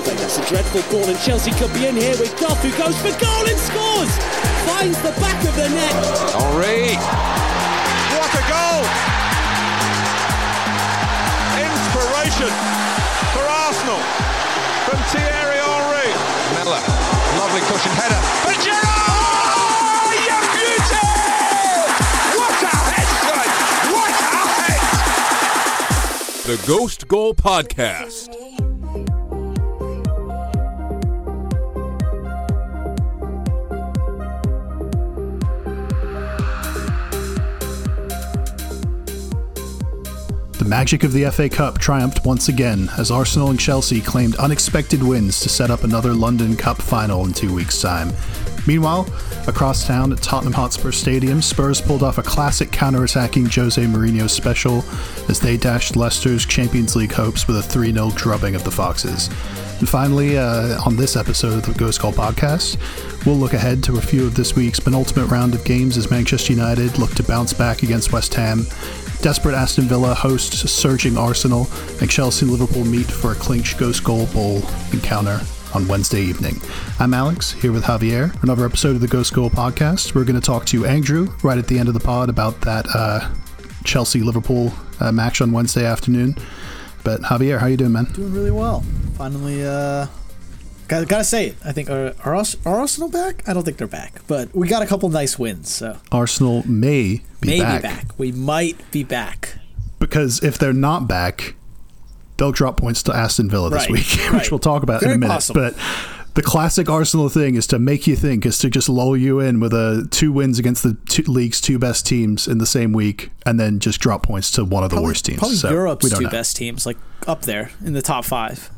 Welbeck, that's a dreadful ball, and Chelsea could be in here with Goff, who goes for goal and scores! Finds the back of the net. Henri! What a goal! Inspiration for Arsenal from Thierry Henry. Miller, lovely cushion header. But Gerrard! Oh, you beauty! What a head! What a head! The Ghost Goal Podcast. Magic of the FA Cup triumphed once again as Arsenal and Chelsea claimed unexpected wins to set up another London Cup final in two weeks' time. Meanwhile, across town at Tottenham Hotspur Stadium, Spurs pulled off a classic counter-attacking Jose Mourinho special as they dashed Leicester's Champions League hopes with a 3-0 drubbing of the Foxes. And finally, uh, on this episode of the Ghost Goal podcast, we'll look ahead to a few of this week's penultimate round of games as Manchester United look to bounce back against West Ham. Desperate Aston Villa hosts surging Arsenal, and Chelsea Liverpool meet for a clinch Ghost Goal Bowl encounter on Wednesday evening. I'm Alex, here with Javier. Another episode of the Ghost Goal podcast. We're going to talk to Andrew right at the end of the pod about that uh, Chelsea Liverpool uh, match on Wednesday afternoon. But Javier, how you doing, man? Doing really well. Finally, uh, gotta, gotta say it. I think are, are, are Arsenal back? I don't think they're back, but we got a couple nice wins. So Arsenal may be maybe back. back. We might be back. because if they're not back, they'll drop points to Aston Villa this Right, week, which right. we'll talk about in a minute. possible. But the classic Arsenal thing is to make you think, is to just lull you in with a two wins against the two, league's two best teams in the same week, and then just drop points to one of the Probably, worst teams. probably So, Europe's two know. best teams, like up there in the top five.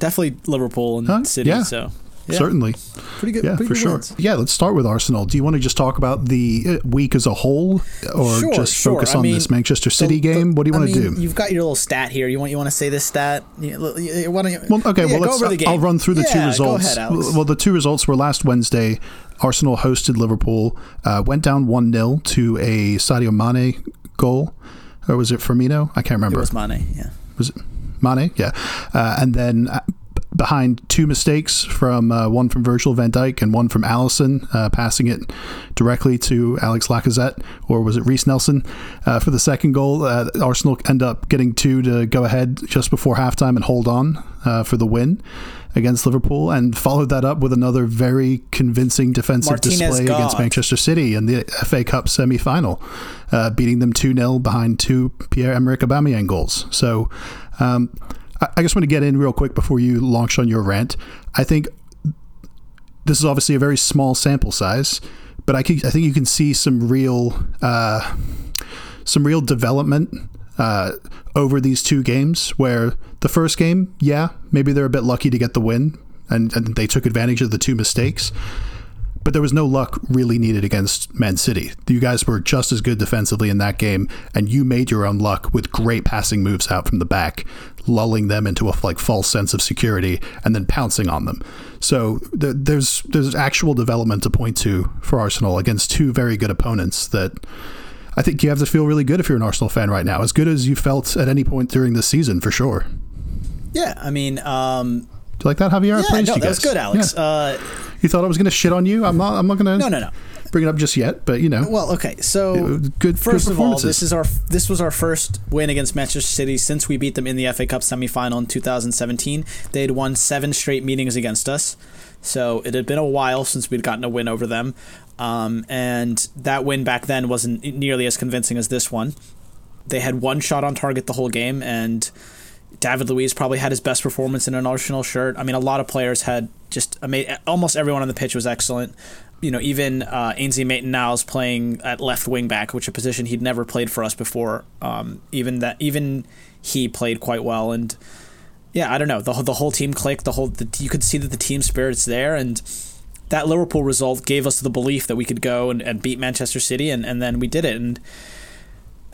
Definitely Liverpool and Huh? City. Yeah. So yeah, Certainly, pretty good. yeah, pretty for good sure. wins. Yeah, let's start with Arsenal. Do you want to just talk about the uh, week as a whole, or Sure, just sure. focus I on mean, this Manchester City the- the- game? What do you I want to do? You've got your little stat here. You want you want to say this stat? You, you, why don't you, Well, okay. yeah, well, let's. game. I'll run through the two results. Ahead. Well, the two results were last Wednesday. Arsenal hosted Liverpool, uh, went down one 0 to a Sadio Mane goal, or was it Firmino? I can't remember. it was Mane. Yeah. Was it Mane? Yeah, uh, and then. uh, Behind two mistakes from uh, one from Virgil van Dijk and one from Alisson, uh, passing it directly to Alex Lacazette, or was it Reiss Nelson uh, for the second goal? Uh, Arsenal end up getting two to go ahead just before halftime and hold on uh, for the win against Liverpool, and followed that up with another very convincing defensive Martinez display against Manchester City in the FA Cup semi final, uh, beating them 2 0 behind two Pierre Emerick Aubameyang goals. So, um, I, I just want to get in real quick before you launch on your rant. I think this is obviously a very small sample size, but I, can, I think you can see some real uh, some real development uh, over these two games. Where the first game, yeah, maybe they're a bit lucky to get the win, and, and they took advantage of the two mistakes. But there was no luck really needed against Man City. You guys were just as good defensively in that game, and you made your own luck with great passing moves out from the back, lulling them into a like false sense of security, and then pouncing on them. So th- there's there's actual development to point to for Arsenal against two very good opponents that I think you have to feel really good if you're an Arsenal fan right now, as good as you felt at any point during this season for sure. Yeah. I mean, um, do you like that, Javier? Yeah, no, that was good, Alex. Yeah. Uh, you thought I was going to shit on you? I'm not. I'm not going to. no, no, no. bring it up just yet, but you know. Well, okay. So Good- good First of all, this is our this was our first win against Manchester City since we beat them in the FA Cup semifinal in 2017. They had won seven straight meetings against us, so it had been a while since we'd gotten a win over them. Um, and that win back then wasn't nearly as convincing as this one. They had one shot on target the whole game, and David Luiz probably had his best performance in an Arsenal shirt. I mean, a lot of players had just ama- almost everyone on the pitch was excellent. You know, even uh, Ainsley Maitland-Niles playing at left wing back, which a position he'd never played for us before. Um, even that, even he played quite well, and yeah, I don't know. The the whole team clicked. The whole the, you could see that the team spirit's there, and that Liverpool result gave us the belief that we could go and, and beat Manchester City, and, and then we did it. And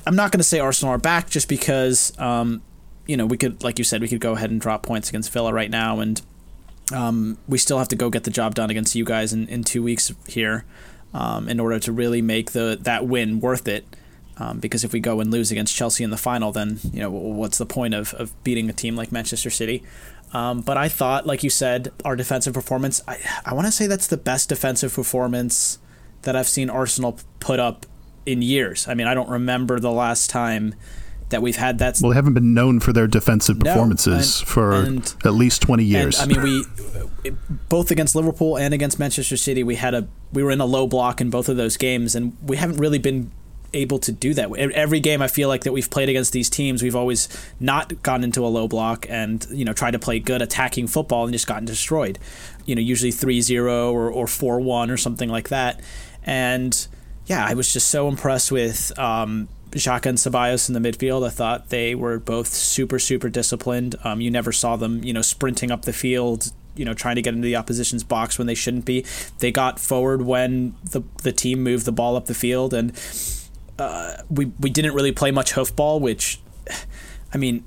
I'm not going to say Arsenal are back just because, um, you know, we could, like you said, we could go ahead and drop points against Villa right now, and um, we still have to go get the job done against you guys in, in two weeks here um, in order to really make the that win worth it. Um, because if we go and lose against Chelsea in the final, then you know what's the point of, of beating a team like Manchester City? Um, but I thought, like you said, our defensive performance. I I want to say that's the best defensive performance that I've seen Arsenal put up in years. I mean, I don't remember the last time that we've had that. Well, they haven't been known for their defensive performances and, for and, at least twenty years. And, I mean, we both against Liverpool and against Manchester City, we had a we were in a low block in both of those games, and we haven't really been able to do that. Every game I feel like that we've played against these teams, we've always not gone into a low block and, you know, tried to play good attacking football and just gotten destroyed. You know, usually 3-0 or, or 4-1 or something like that. And yeah, I was just so impressed with um, Xhaka and Ceballos in the midfield. I thought they were both super, super disciplined. Um, you never saw them, you know, sprinting up the field, you know, trying to get into the opposition's box when they shouldn't be. They got forward when the the team moved the ball up the field, and uh, we we didn't really play much hoofball, which, I mean,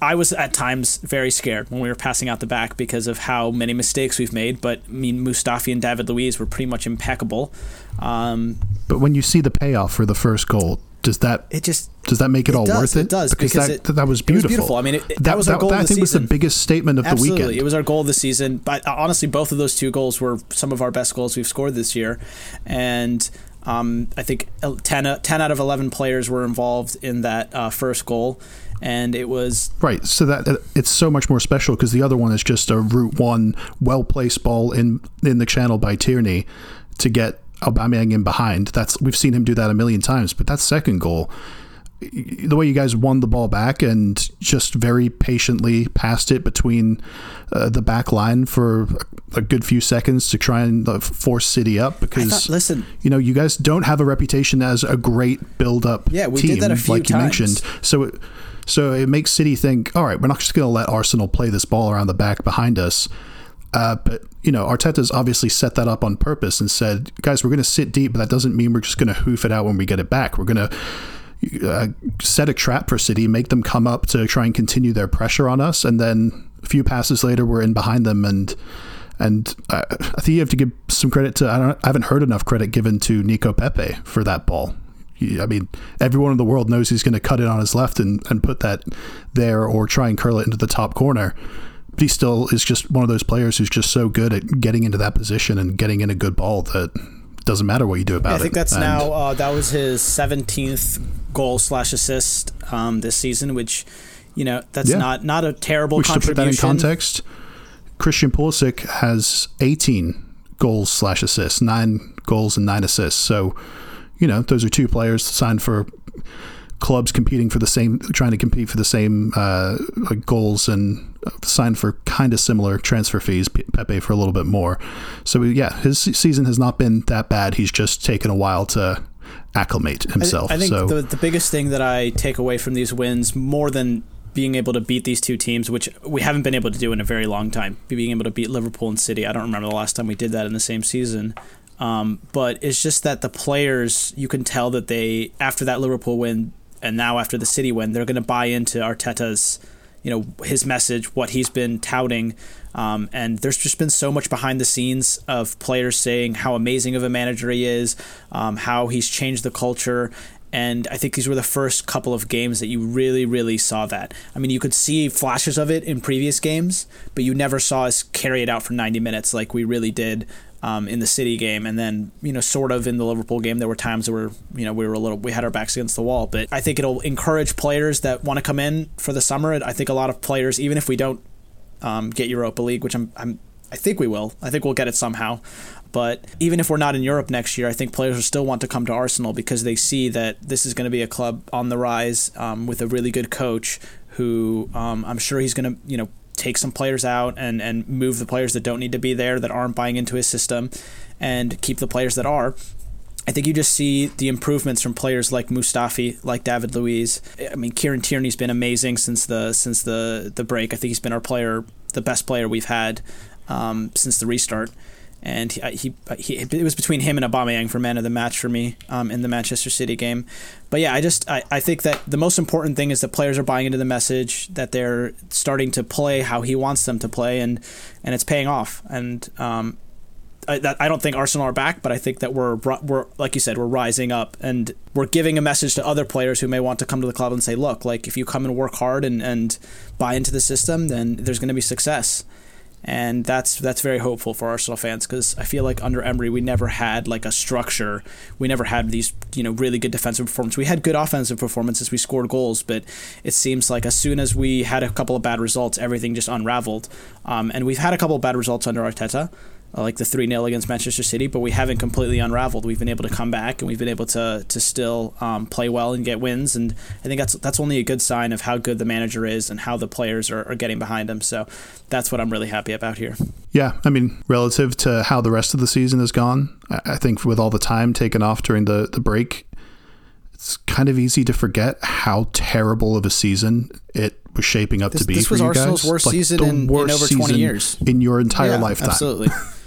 I was at times very scared when we were passing out the back because of how many mistakes we've made. But I mean, Mustafi and David Luiz were pretty much impeccable. Um, but when you see the payoff for the first goal, does that it just does that make it, it all does, worth it? It does because, because that it, that was beautiful. Was beautiful. I mean, it, that, that, was our goal. That, I think season. was the biggest statement of Absolutely. the weekend. It was our goal of the season. But honestly, both of those two goals were some of our best goals we've scored this year, and. Um, I think 10, 10, out of 11 players were involved in that uh, first goal. And it was. Right. So that uh, it's so much more special because the other one is just a route one, well placed ball in, in the channel by Tierney to get Aubameyang in behind. That's We've seen him do that a million times. But that second goal, the way you guys won the ball back and just very patiently passed it between uh, the back line for a good few seconds to try and uh, force City up because thought, listen, you know you guys don't have a reputation as a great build up yeah, we team did that a few like you times. mentioned. So it, so it makes City think, all right, we're not just going to let Arsenal play this ball around the back behind us. Uh, but you know, Arteta's obviously set that up on purpose and said, guys, we're going to sit deep, but that doesn't mean we're just going to hoof it out when we get it back. We're going to uh, set a trap for City, make them come up to try and continue their pressure on us, and then a few passes later, we're in behind them, and and uh, I think you have to give some credit to. I, don't, I haven't heard enough credit given to Nico Pepe for that ball. I mean, everyone in the world knows he's going to cut it on his left and, and put that there or try and curl it into the top corner. But he still is just one of those players who's just so good at getting into that position and getting in a good ball that doesn't matter what you do about it. I think that's and, now uh, that was his seventeenth goal slash assist um, this season, which you know that's Yeah. not not a terrible Which to put that in context, Christian Pulisic has 18 goals slash assists, nine goals and nine assists. So, you know, those are two players signed for clubs competing for the same, trying to compete for the same uh, like goals and signed for kind of similar transfer fees. Pepe for a little bit more. So yeah, his season has not been that bad. He's just taken a while to acclimate I, himself. I think so the the biggest thing that I take away from these wins, more than being able to beat these two teams, which we haven't been able to do in a very long time, being able to beat Liverpool and City. I don't remember the last time we did that in the same season. Um, but it's just that the players, you can tell that they, after that Liverpool win and now after the City win, they're going to buy into Arteta's, you know, his message, what he's been touting. Um, and there's just been so much behind the scenes of players saying how amazing of a manager he is, um, how he's changed the culture. And I think these were the first couple of games that you really, really saw that. I mean, you could see flashes of it in previous games, but you never saw us carry it out for 90 minutes like we really did um, in the City game, and then you know, sort of in the Liverpool game, there were times where you know we were a little, we had our backs against the wall. But I think it'll encourage players that want to come in for the summer. I think a lot of players, even if we don't um, get Europa League, which I'm, I'm, I think we will. I think we'll get it somehow. But even if we're not in Europe next year, I think players will still want to come to Arsenal because they see that this is going to be a club on the rise um, with a really good coach who um, I'm sure he's going to, you know, take some players out and, and move the players that don't need to be there, that aren't buying into his system, and keep the players that are. I think you just see the improvements from players like Mustafi, like David Luiz. I mean, Kieran Tierney's been amazing since the since the the break. I think he's been our player, the best player we've had um, since the restart. And he, he, he, it was between him and Aubameyang for man of the match for me um, in the Manchester City game. But yeah, I just I, I think that the most important thing is that players are buying into the message that they're starting to play how he wants them to play, and and it's paying off. And um, I, that, I don't think Arsenal are back, but I think that we're we're like you said, we're rising up and we're giving a message to other players who may want to come to the club and say, look, like if you come and work hard and, and buy into the system, then there's going to be success and that's that's very hopeful for Arsenal fans because I feel like under Emery we never had like a structure. We never had these you know really good defensive performances. We had good offensive performances. We scored goals, but it seems like as soon as we had a couple of bad results, everything just unraveled. Um, and we've had a couple of bad results under Arteta. Uh, like the 3 0 against Manchester City, but we haven't completely unraveled. We've been able to come back and we've been able to to still um, play well and get wins. And I think that's that's only a good sign of how good the manager is and how the players are, are getting behind him. So that's what I'm really happy about here. Yeah, I mean, relative to how the rest of the season has gone, I think with all the time taken off during the, the break, it's kind of easy to forget how terrible of a season it was shaping up this, to be this for was you Arsenal's guys. worst like season in, in, over 20 years. In your entire yeah, lifetime. Absolutely.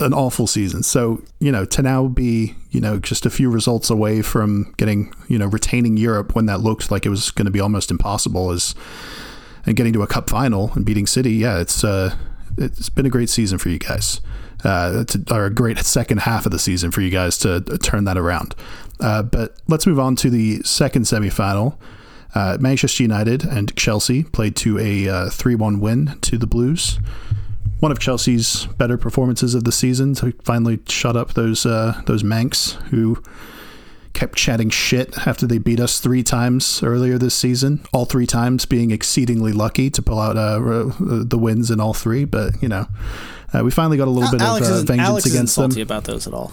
An awful season. So, you know, to now be, you know, just a few results away from getting, you know, retaining Europe when that looked like it was going to be almost impossible is and getting to a cup final and beating City. Yeah, it's uh it's been a great season for you guys. Uh, to, or a great second half of the season for you guys to, turn that around. Uh, but let's move on to the second semifinal. Uh, Manchester United and Chelsea played to a 3 uh, 1 win to the Blues. One of Chelsea's better performances of the season to finally shut up those uh, those Mancs who kept chatting shit after they beat us three times earlier this season. All three times being exceedingly lucky to pull out uh, the wins in all three. But you know, uh, we finally got a little bit Alex of uh, vengeance Alex against them. about those at all?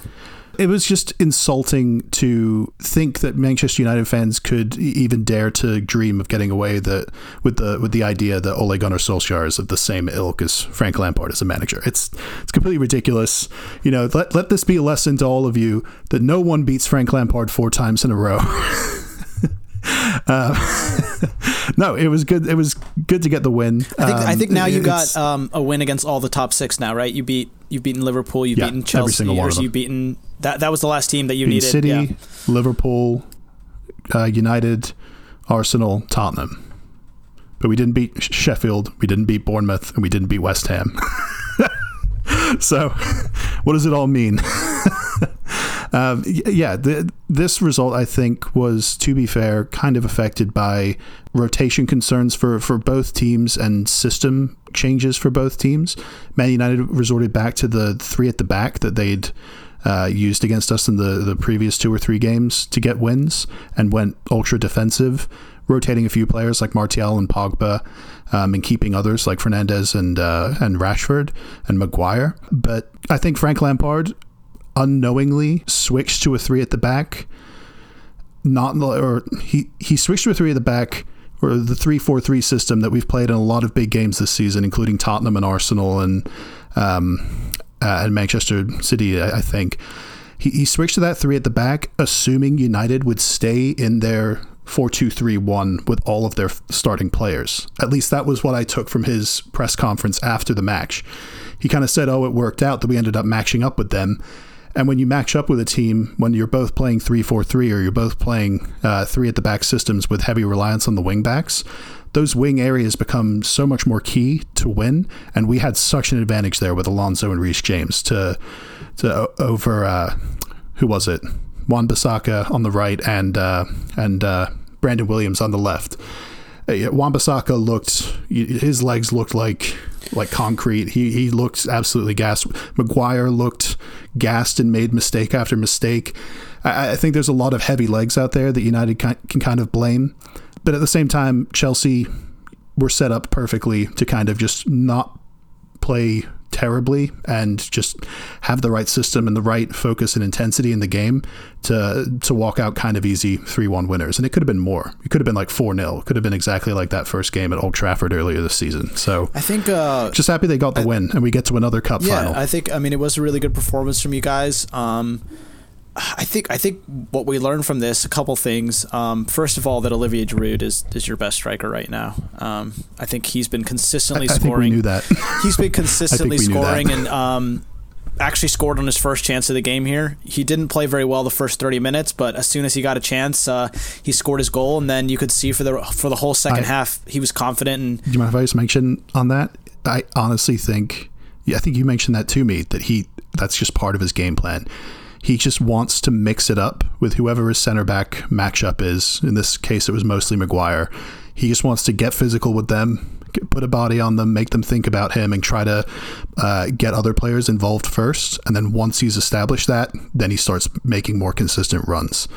It was just insulting to think that Manchester United fans could even dare to dream of getting away that with the with the idea that Ole Gunnar Solskjaer is of the same ilk as Frank Lampard as a manager. It's it's completely ridiculous. You know, let let this be a lesson to all of you that no one beats Frank Lampard four times in a row. Uh, no, it was good. It was good to get the win. I think, um, I think now you got um, a win against all the top six now, right? You beat you've beaten Liverpool, you've yeah, beaten Chelsea, you've beaten that. That was the last team that you needed. City, yeah. Liverpool, uh, United, Arsenal, Tottenham. But we didn't beat Sheffield, we didn't beat Bournemouth, and we didn't beat West Ham. so, what does it all mean? Um, yeah, the, this result I think was, to be fair, kind of affected by rotation concerns for, for both teams and system changes for both teams. Man United resorted back to the three at the back that they'd uh, used against us in the, the previous two or three games to get wins and went ultra defensive, rotating a few players like Martial and Pogba. Um, and keeping others like Fernandes and uh, and Rashford and Maguire. But I think Frank Lampard unknowingly switched to a three at the back. Not or he he switched to a three at the back or the three four three system that we've played in a lot of big games this season, including Tottenham and Arsenal and um, uh, and Manchester City. I, I think he, he switched to that three at the back, assuming United would stay in their 4-2-3-1 with all of their starting players. At least that was what I took from his press conference after the match. He kind of said, "Oh, it worked out that we ended up matching up with them." And when you match up with a team, when you're both playing 3 4 3 or you're both playing uh, three at the back systems with heavy reliance on the wing backs, those wing areas become so much more key to win. And we had such an advantage there with Alonso and Reece James to, to over, uh, who was it? Wan Bissaka on the right and, uh, and uh, Brandon Williams on the left. Wan Bissaka looked, his legs looked like like concrete. He he looked absolutely gassed. Maguire looked gassed and made mistake after mistake. I, I think there's a lot of heavy legs out there that United can, can kind of blame, but at the same time, Chelsea were set up perfectly to kind of just not play terribly and just have the right system and the right focus and intensity in the game to to walk out kind of easy 3-1 winners. And it could have been more. It could have been like 4-0 it could have been exactly like that first game at Old Trafford earlier this season. So I think uh, just happy they got the I, win and we get to another cup yeah, final. I think I mean it was a really good performance from you guys. Um, I think I think what we learned from this a couple things. Um, first of all, that Olivier Giroud is is your best striker right now. Um, I think he's been consistently I, I scoring. knew that. he's been consistently scoring and um, actually scored on his first chance of the game here. He didn't play very well the first 30 minutes, but as soon as he got a chance, uh, he scored his goal, and then you could see for the for the whole second I, half he was confident. And do you mind if I just mention on that? I honestly think, yeah, I think you mentioned that to me that he that's just part of his game plan. He just wants to mix it up with whoever his center back matchup is. In this case, it was mostly Maguire. He just wants to get physical with them, put a body on them, make them think about him, and try to uh, get other players involved first. And then once he's established that, then he starts making more consistent runs.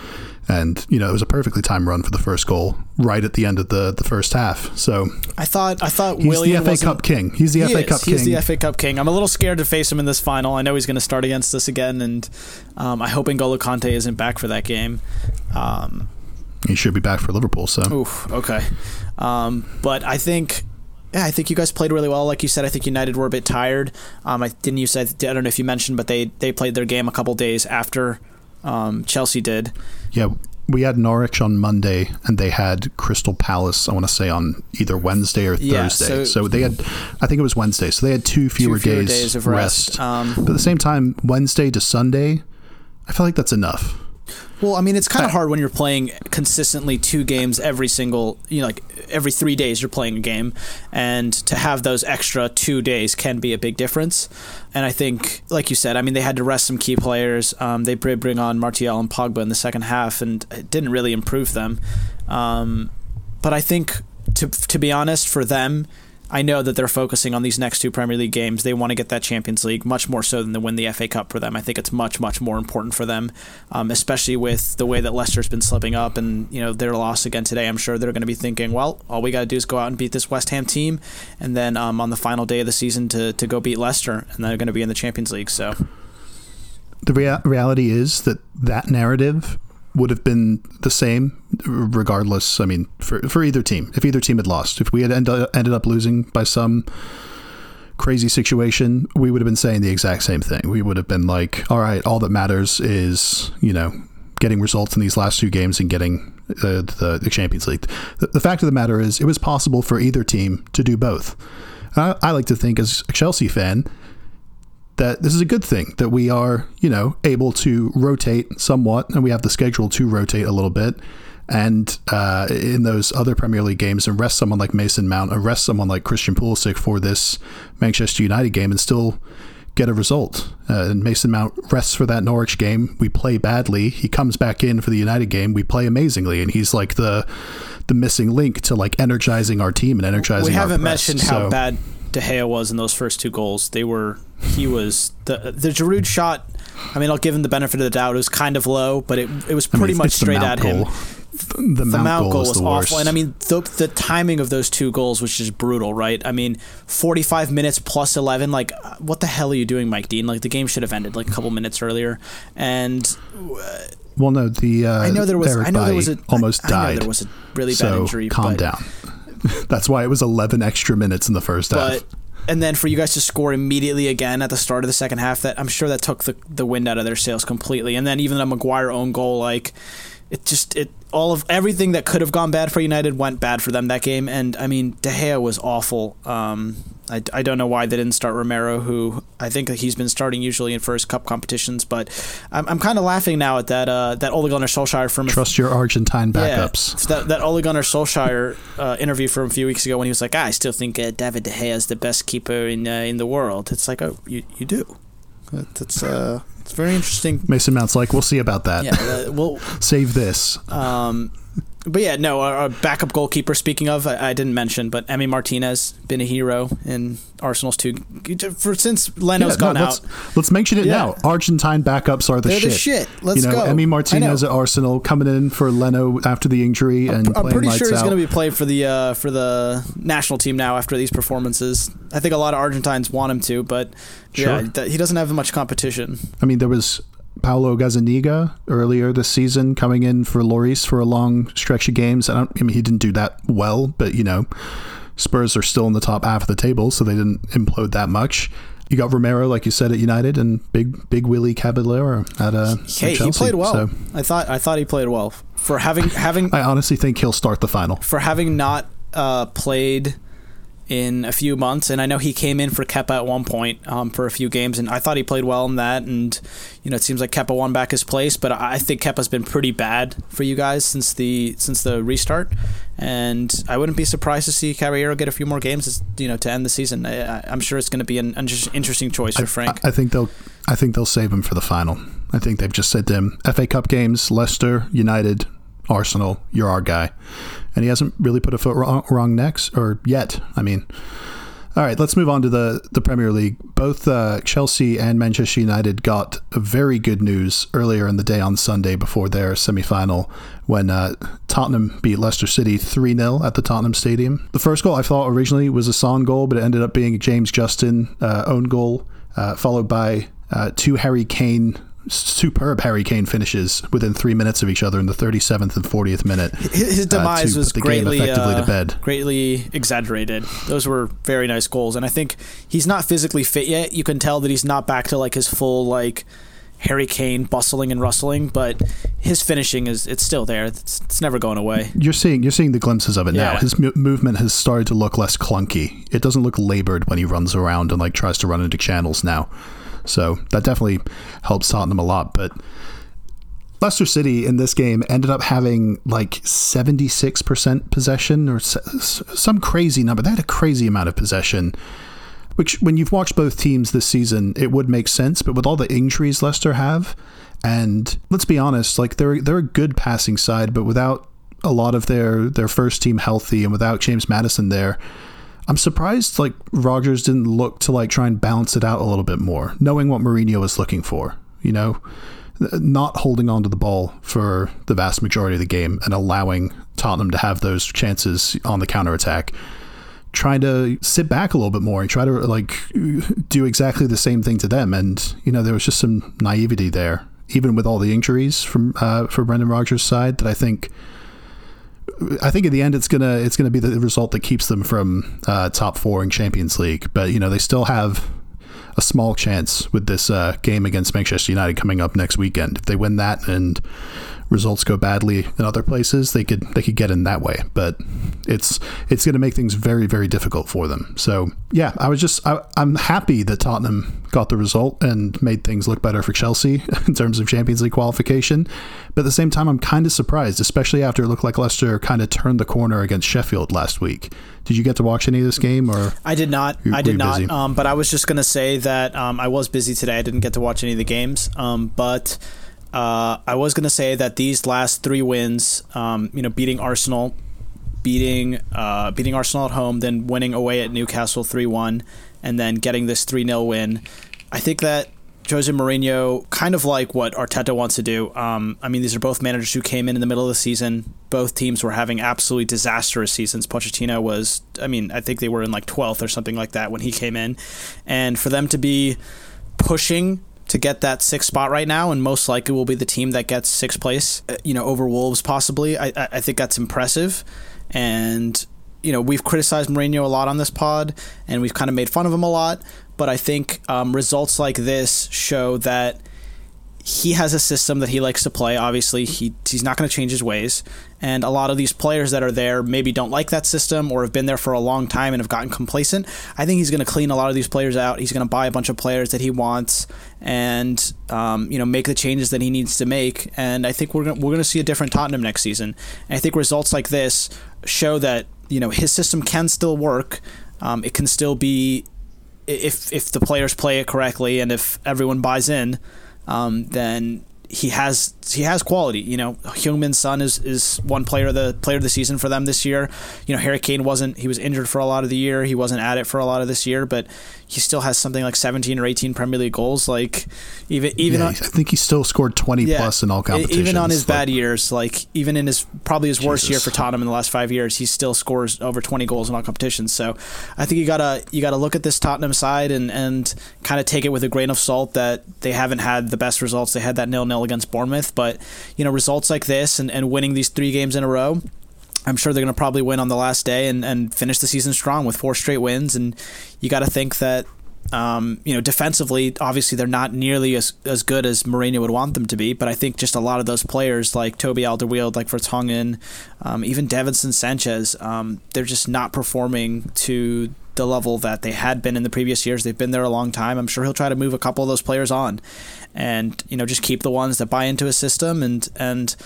And you know, it was a perfectly timed run for the first goal, right at the end of the, the first half. So I thought I thought he's Willian the FA Cup king. He's the he FA is. Cup he's king. He's the FA Cup king. I'm a little scared to face him in this final. I know he's going to start against us again, and um, I hope N'Golo Kante isn't back for that game. Um, he should be back for Liverpool. So oof, okay. Um, but I think yeah, I think you guys played really well. Like you said, I think United were a bit tired. Um, I didn't you say I don't know if you mentioned, but they they played their game a couple days after um, Chelsea did. Yeah, we had Norwich on Monday, and they had Crystal Palace. I want to say on either Wednesday or Yeah, Thursday. so- So, they had, I think it was Wednesday. So they had two fewer, fewer days, days of rest. Um, but at the same time, Wednesday to Sunday, I feel like that's enough. Well, I mean, it's kind of hard when you're playing consistently two games every single, you know, like every three days you're playing a game, and to have those extra two days can be a big difference. And I think, like you said, I mean, they had to rest some key players. Um, they did bring on Martial and Pogba in the second half, and it didn't really improve them. Um, but I think, to to be honest, for them. I know that they're focusing on these next two Premier League games. They want to get that Champions League much more so than to win the FA Cup for them. I think it's much, much more important for them, um, especially with the way that Leicester's been slipping up and you know their loss again today. I'm sure they're going to be thinking, well, all we got to do is go out and beat this West Ham team, and then um, on the final day of the season to to go beat Leicester, and they're going to be in the Champions League. So The rea- reality is that that narrative would have been the same regardless. I mean, for, for either team, if either team had lost, if we had end, ended up losing by some crazy situation, we would have been saying the exact same thing. We would have been like, all right, all that matters is, you know, getting results in these last two games and getting uh, the, the Champions League. The, the fact of the matter is, it was possible for either team to do both. I, I like to think, as a Chelsea fan, that this is a good thing that we are, you know, able to rotate somewhat, and we have the schedule to rotate a little bit. And uh, in those other Premier League games, and rest someone like Mason Mount, arrest someone like Christian Pulisic for this Manchester United game, and still get a result. Uh, and Mason Mount rests for that Norwich game. We play badly. He comes back in for the United game. We play amazingly, and he's like the the missing link to like energizing our team and energizing. we haven't press. mentioned how bad De Gea was in those first two goals. They were he was the the Giroud shot. I mean, I'll give him the benefit of the doubt. It was kind of low, but it it was I mean, pretty much straight at him. goal. The, the Mount, Mount goal was the awful, worst. and I mean the, the timing of those two goals was just brutal, right? I mean, forty-five minutes plus eleven. Like, uh, what the hell are you doing, Mike Dean? Like, the game should have ended like a couple minutes earlier. And Well, no, the uh, I know there was, I know there was a, almost I know died. there was a really bad so injury. calm but, down. That's why it was 11 extra minutes in the first half. And then for you guys to score immediately again at the start of the second half, that I'm sure that took the the wind out of their sails completely. And then even a Maguire own goal, like it just it all of everything that could have gone bad for United went bad for them that game. And I mean, De Gea was awful. Um, I, I don't know why they didn't start Romero, who I think he's been starting usually in first cup competitions. But I'm, I'm kind of laughing now at that uh, that Ole Gunnar Solskjaer from Trust your Argentine backups. yeah, that that Ole Gunnar Solskjaer uh, interview from a few weeks ago when he was like, ah, "I still think uh, David De Gea is the best keeper in uh, in the world." It's like, oh, you you do. That- That's uh, it's very interesting. Mason Mount's like, we'll see about that. Yeah, uh, well, Save this. um, but yeah, no, our, our backup goalkeeper. Speaking of, I, I didn't mention, but Emi Martinez been a hero in Arsenal's two for since Leno's Yeah, no, gone let's, out. let's mention it Yeah. now. Argentine backups are the They're shit. the shit. Let's you know, go. Emi I Martinez at Arsenal coming in for Leno after the injury and I'm playing pretty sure he's going to be playing for the uh, for the national team now after these performances. I think a lot of Argentines want him to, but yeah, Sure. th- he doesn't have much competition. I mean, there was Paulo Gazzaniga earlier this season coming in for Loris for a long stretch of games. I, don't, I mean, he didn't do that well, but you know, Spurs are still in the top half of the table, so they didn't implode that much. You got Romero, like you said, at United, and big Big Willie Caballero at uh, Hey, Chelsea. he played well. So I thought I thought he played well for having having I honestly think he'll start the final. for having not uh, played in a few months. And I know he came in for Kepa at one point um, for a few games, and I thought he played well in that. And you know, it seems like Kepa won back his place, but I think Kepa's been pretty bad for you guys since the since the restart. And I wouldn't be surprised to see Caballero get a few more games, you know, to end the season. I, am sure it's going to be an interesting choice for Frank. I, I think they'll I think they'll save him for the final. I think they've just said to him, FA Cup games, Leicester, United, Arsenal, you're our guy. And he hasn't really put a foot wrong, wrong next, or yet. I mean, all right, let's move on to the, the Premier League. Both uh, Chelsea and Manchester United got very good news earlier in the day on Sunday before their semi final when uh, Tottenham beat Leicester City 3 0 at the Tottenham Stadium. The first goal I thought originally was a Son goal, but it ended up being James Justin uh, own goal, uh, followed by uh, two Harry Kane superb Harry Kane finishes within three minutes of each other in the 37th and 40th minute. His uh, demise uh, was greatly, uh, greatly exaggerated. Those were very nice goals, and I think he's not physically fit yet. You can tell that he's not back to like his full like Harry Kane bustling and rustling, but his finishing is it's still there. It's, it's never going away. You're seeing you're seeing the glimpses of it yeah. now. His movement has started to look less clunky. It doesn't look labored when he runs around and like tries to run into channels now. So that definitely helps Tottenham a lot. But Leicester City in this game ended up having like 76% possession or some crazy number. They had a crazy amount of possession, which when you've watched both teams this season, it would make sense. But with all the injuries Leicester have, and let's be honest, like they're they're a good passing side, but without a lot of their their first team healthy and without James Maddison there, I'm surprised like Rodgers didn't look to like try and balance it out a little bit more, knowing what Mourinho was looking for. You know, not holding on to the ball for the vast majority of the game and allowing Tottenham to have those chances on the counter attack. Trying to sit back a little bit more and try to like do exactly the same thing to them, and you know there was just some naivety there, even with all the injuries from uh, for Brendan Rodgers' side that I think I think in the end it's gonna it's gonna be the result that keeps them from uh, top four in Champions League. But you know they still have a small chance with this uh, game against Manchester United coming up next weekend. If they win that and results go badly in other places, they could they could get in that way. But it's it's going to make things very very difficult for them. So yeah, I was just I, I'm happy that Tottenham got the result and made things look better for Chelsea in terms of Champions League qualification. But at the same time, I'm kind of surprised, especially after it looked like Leicester kind of turned the corner against Sheffield last week. Did you get to watch any of this game, or I did not. I did not. Um, but I was just going to say that um, I was busy today. I didn't get to watch any of the games. Um, but uh, I was going to say that these last three wins, um, you know, beating Arsenal, beating uh, beating Arsenal at home, then winning away at Newcastle three one, and then getting this three 0 win. I think that Jose Mourinho, kind of like what Arteta wants to do. Um, I mean, these are both managers who came in in the middle of the season. Both teams were having absolutely disastrous seasons. Pochettino was, I mean, I think they were in like 12th or something like that when he came in. And for them to be pushing to get that sixth spot right now, and most likely will be the team that gets sixth place. Uh, you know, over Wolves possibly. I I think that's impressive, and you know we've criticized Mourinho a lot on this pod, and we've kind of made fun of him a lot. But I think um, results like this show that he has a system that he likes to play. Obviously, he he's not going to change his ways, and a lot of these players that are there maybe don't like that system or have been there for a long time and have gotten complacent. I think he's going to clean a lot of these players out. He's going to buy a bunch of players that he wants, and um, you know make the changes that he needs to make. And I think we're gonna, we're going to see a different Tottenham next season. And I think results like this show that you know his system can still work. Um, it can still be if if the players play it correctly and if everyone buys in um, then he has he has quality. You know, Heung-min Son is is one player of the player of the season for them this year. You know, Harry Kane wasn't he was injured for a lot of the year. He wasn't at it for a lot of this year, but he still has something like 17 or 18 Premier League goals. Like even even yeah, on, I think he still scored 20 yeah, plus in all competitions. Even on his like, bad years, like even in his probably his Jesus. worst year for Tottenham in the last five years, he still scores over 20 goals in all competitions. So I think you gotta you gotta look at this Tottenham side and and kind of take it with a grain of salt that they haven't had the best results. They had that nil nil against Bournemouth, but you know results like this and, and winning these three games in a row I'm sure they're going to probably win on the last day and, and finish the season strong with four straight wins. And you got to think that Um, you know, defensively, obviously they're not nearly as, as good as Mourinho would want them to be, but I think just a lot of those players like Toby Alderweireld, like Vertonghen, um, even Davinson Sanchez, um, they're just not performing to the level that they had been in the previous years. They've been there a long time. I'm sure he'll try to move a couple of those players on, and you know just keep the ones that buy into his system. And and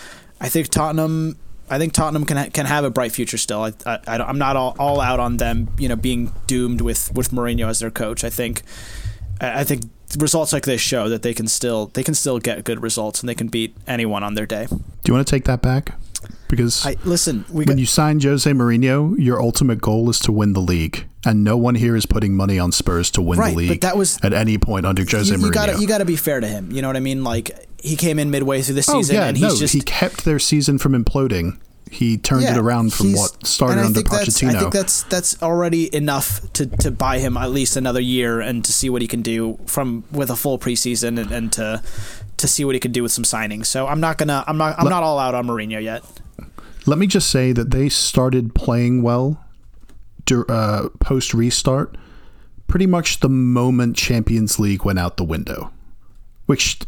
I think Tottenham I think Tottenham can can have a bright future still. I, I, I am not all, all out on them, you know, being doomed with with Mourinho as their coach. I think I think results like this show that they can still they can still get good results and they can beat anyone on their day. Do you want to take that back? Because I listen, when got, you sign Jose Mourinho, your ultimate goal is to win the league, and no one here is putting money on Spurs to win right, the league. But that was at any point under Jose you, you Mourinho. Gotta, you got to be fair to him. You know what I mean? Like he came in midway through the season, oh, yeah, and he's no, just he kept their season from imploding. He turned yeah, it around from what started under Pochettino. I think that's that's already enough to, to buy him at least another year and to see what he can do from with a full preseason and, and to to see what he can do with some signings. So I'm not gonna I'm not I'm let, not all out on Mourinho yet. Let me just say that they started playing well uh, post restart, pretty much the moment Champions League went out the window, which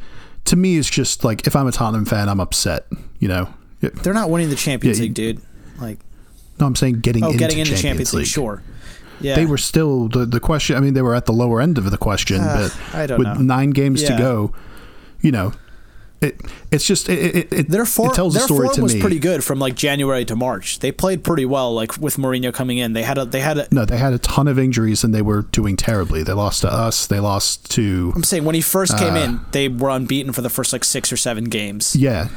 to me is just like if I'm a Tottenham fan, I'm upset. You know, they're not winning the Champions yeah, League, dude. Like, no, I'm saying getting oh, into getting into Champions, Champions League. League. Sure. Yeah. They were still the the question. I mean, they were at the lower end of the question, uh, but with know. nine games yeah. to go, you know, it it's just it it, their form, it tells their a story form was me. pretty good from like January to March. They played pretty well, like with Mourinho coming in. They had a they had a no, they had a ton of injuries and they were doing terribly. They lost to us. They lost to. I'm saying when he first came uh, in, they were unbeaten for the first like six or seven games. Yeah,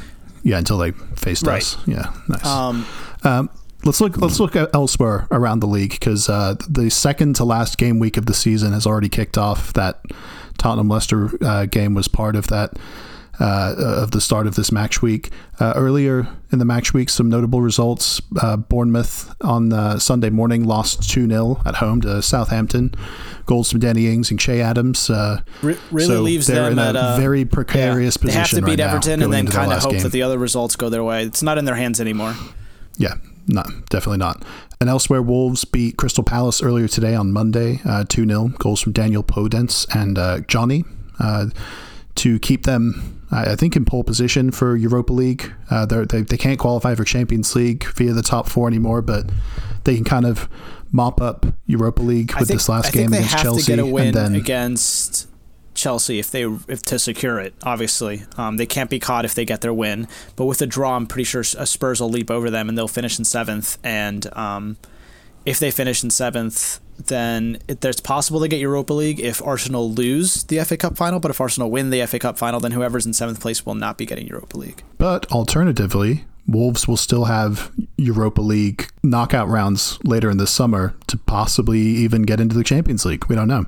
yeah, until they faced right. us. Yeah, nice. Um, um, let's look. Let's look elsewhere around the league because uh, the second to last game week of the season has already kicked off. That Tottenham Leicester uh, game was part of that. Uh, of the start of this match week. Uh, earlier in the match week, some notable results. Uh, Bournemouth on Sunday morning lost 2 0 at home to Southampton. Goals from Danny Ings and Che Adams. Re- really so leaves them in a at a very precarious yeah, They have position to beat right Everton now, and then kind of hope game. that the other results go their way. It's not in their hands anymore. Yeah, no, definitely not. And elsewhere, Wolves beat Crystal Palace earlier today on Monday, uh, 2 0. Goals from Daniel Podence and uh, Johnny uh, to keep them, I think, in pole position for Europa League. Uh, they, they can't qualify for Champions League via the top four anymore, but they can kind of mop up Europa League with think, this last I game against they have Chelsea. To get a win and then, against Chelsea if they if to secure it. Obviously, um, they can't be caught if they get their win. But with a draw, I'm pretty sure Spurs will leap over them and they'll finish in seventh. And um, if they finish in seventh, then it, there's possible they get Europa League if Arsenal lose the FA Cup final. But if Arsenal win the FA Cup final, then whoever's in seventh place will not be getting Europa League. But alternatively, Wolves will still have Europa League knockout rounds later in the summer to possibly even get into the Champions League. We don't know.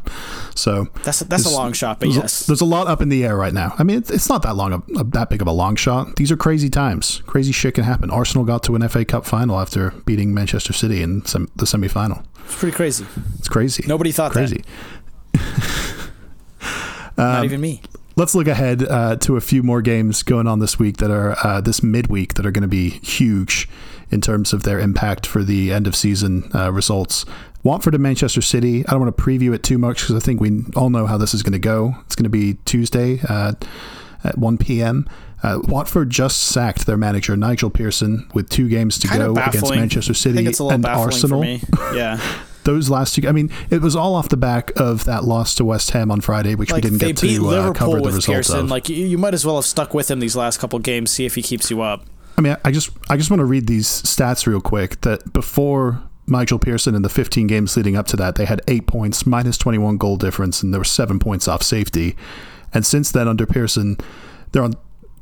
So that's a, that's a long shot, but there's yes, a, there's a lot up in the air right now. I mean, it's, it's not that long, a, that big of a long shot. These are crazy times. Crazy shit can happen. Arsenal got to an FA Cup final after beating Manchester City in sem- the semifinal. It's pretty crazy. It's crazy. Nobody thought crazy. that. Not Um, even me. let's look ahead uh, to a few more games going on this week that are uh, this midweek that are going to be huge in terms of their impact for the end of season uh, results. Watford and Manchester City. I don't want to preview it too much because I think we all know how this is going to go. It's going to be Tuesday uh, at 1 p.m. Uh, Watford just sacked their manager Nigel Pearson with two games to Kind go against Manchester City think it's a and Arsenal. Yeah. Those last two, I mean, it was all off the back of that loss to West Ham on Friday, which like we didn't get to uh, Liverpool cover the results Pearson. of. Like you, you might as well have stuck with him these last couple games. See if he keeps you up. I mean, I just I just want to read these stats real quick. That before Michael Pearson in the 15 games leading up to that, they had eight points, minus 21 goal difference, and there were seven points off safety. And since then, under Pearson, they're on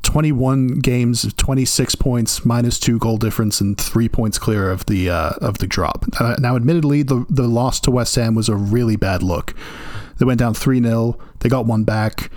21 games, 26 points, minus two goal difference, and three points clear of the uh, of the drop. Uh, now, admittedly, the the loss to West Ham was a really bad look. They went down three 0 They got one back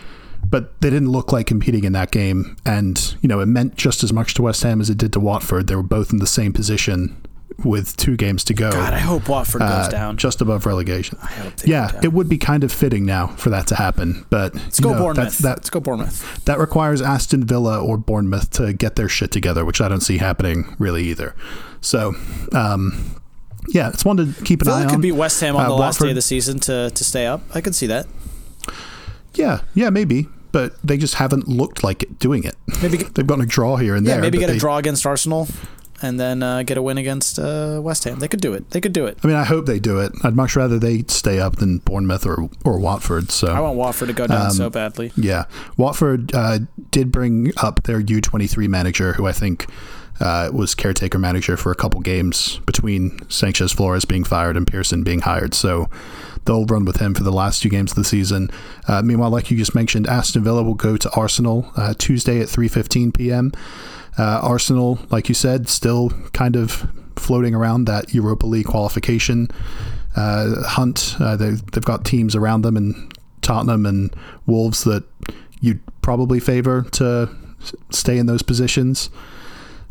but they didn't look like competing in that game. And, you know, it meant just as much to West Ham as it did to Watford. They were both in the same position with two games to go. God, I hope Watford goes uh, down. Just above relegation. I hope Yeah, it would be kind of fitting now for that to happen. But Let's go know, Bournemouth. That, that, Let's go Bournemouth. that requires Aston Villa or Bournemouth to get their shit together, which I don't see happening really either. So, um, yeah, it's one to keep an Villa eye on. could beat West Ham on Uh, the last day of the season to to stay up. I could see that. Yeah, yeah, maybe, but they just haven't looked like it, doing it. Maybe get- They've gotten a draw here and Yeah, there. maybe get a they- draw against Arsenal, and then uh, get a win against uh, West Ham. They could do it. They could do it. I mean, I hope they do it. I'd much rather they stay up than Bournemouth or or Watford. So I want Watford to go down Um, so badly. Yeah, Watford uh, did bring up their U23 manager, who I think uh, was caretaker manager for a couple games between Sanchez Flores being fired and Pearson being hired. So they'll run with him for the last two games of the season. Uh, meanwhile, like you just mentioned, Aston Villa will go to Arsenal uh, Tuesday at 3:15 p.m. Uh, Arsenal, like you said, still kind of floating around that Europa League qualification uh, hunt. Uh, they, they've got teams around them and Tottenham and Wolves that you'd probably favor to stay in those positions.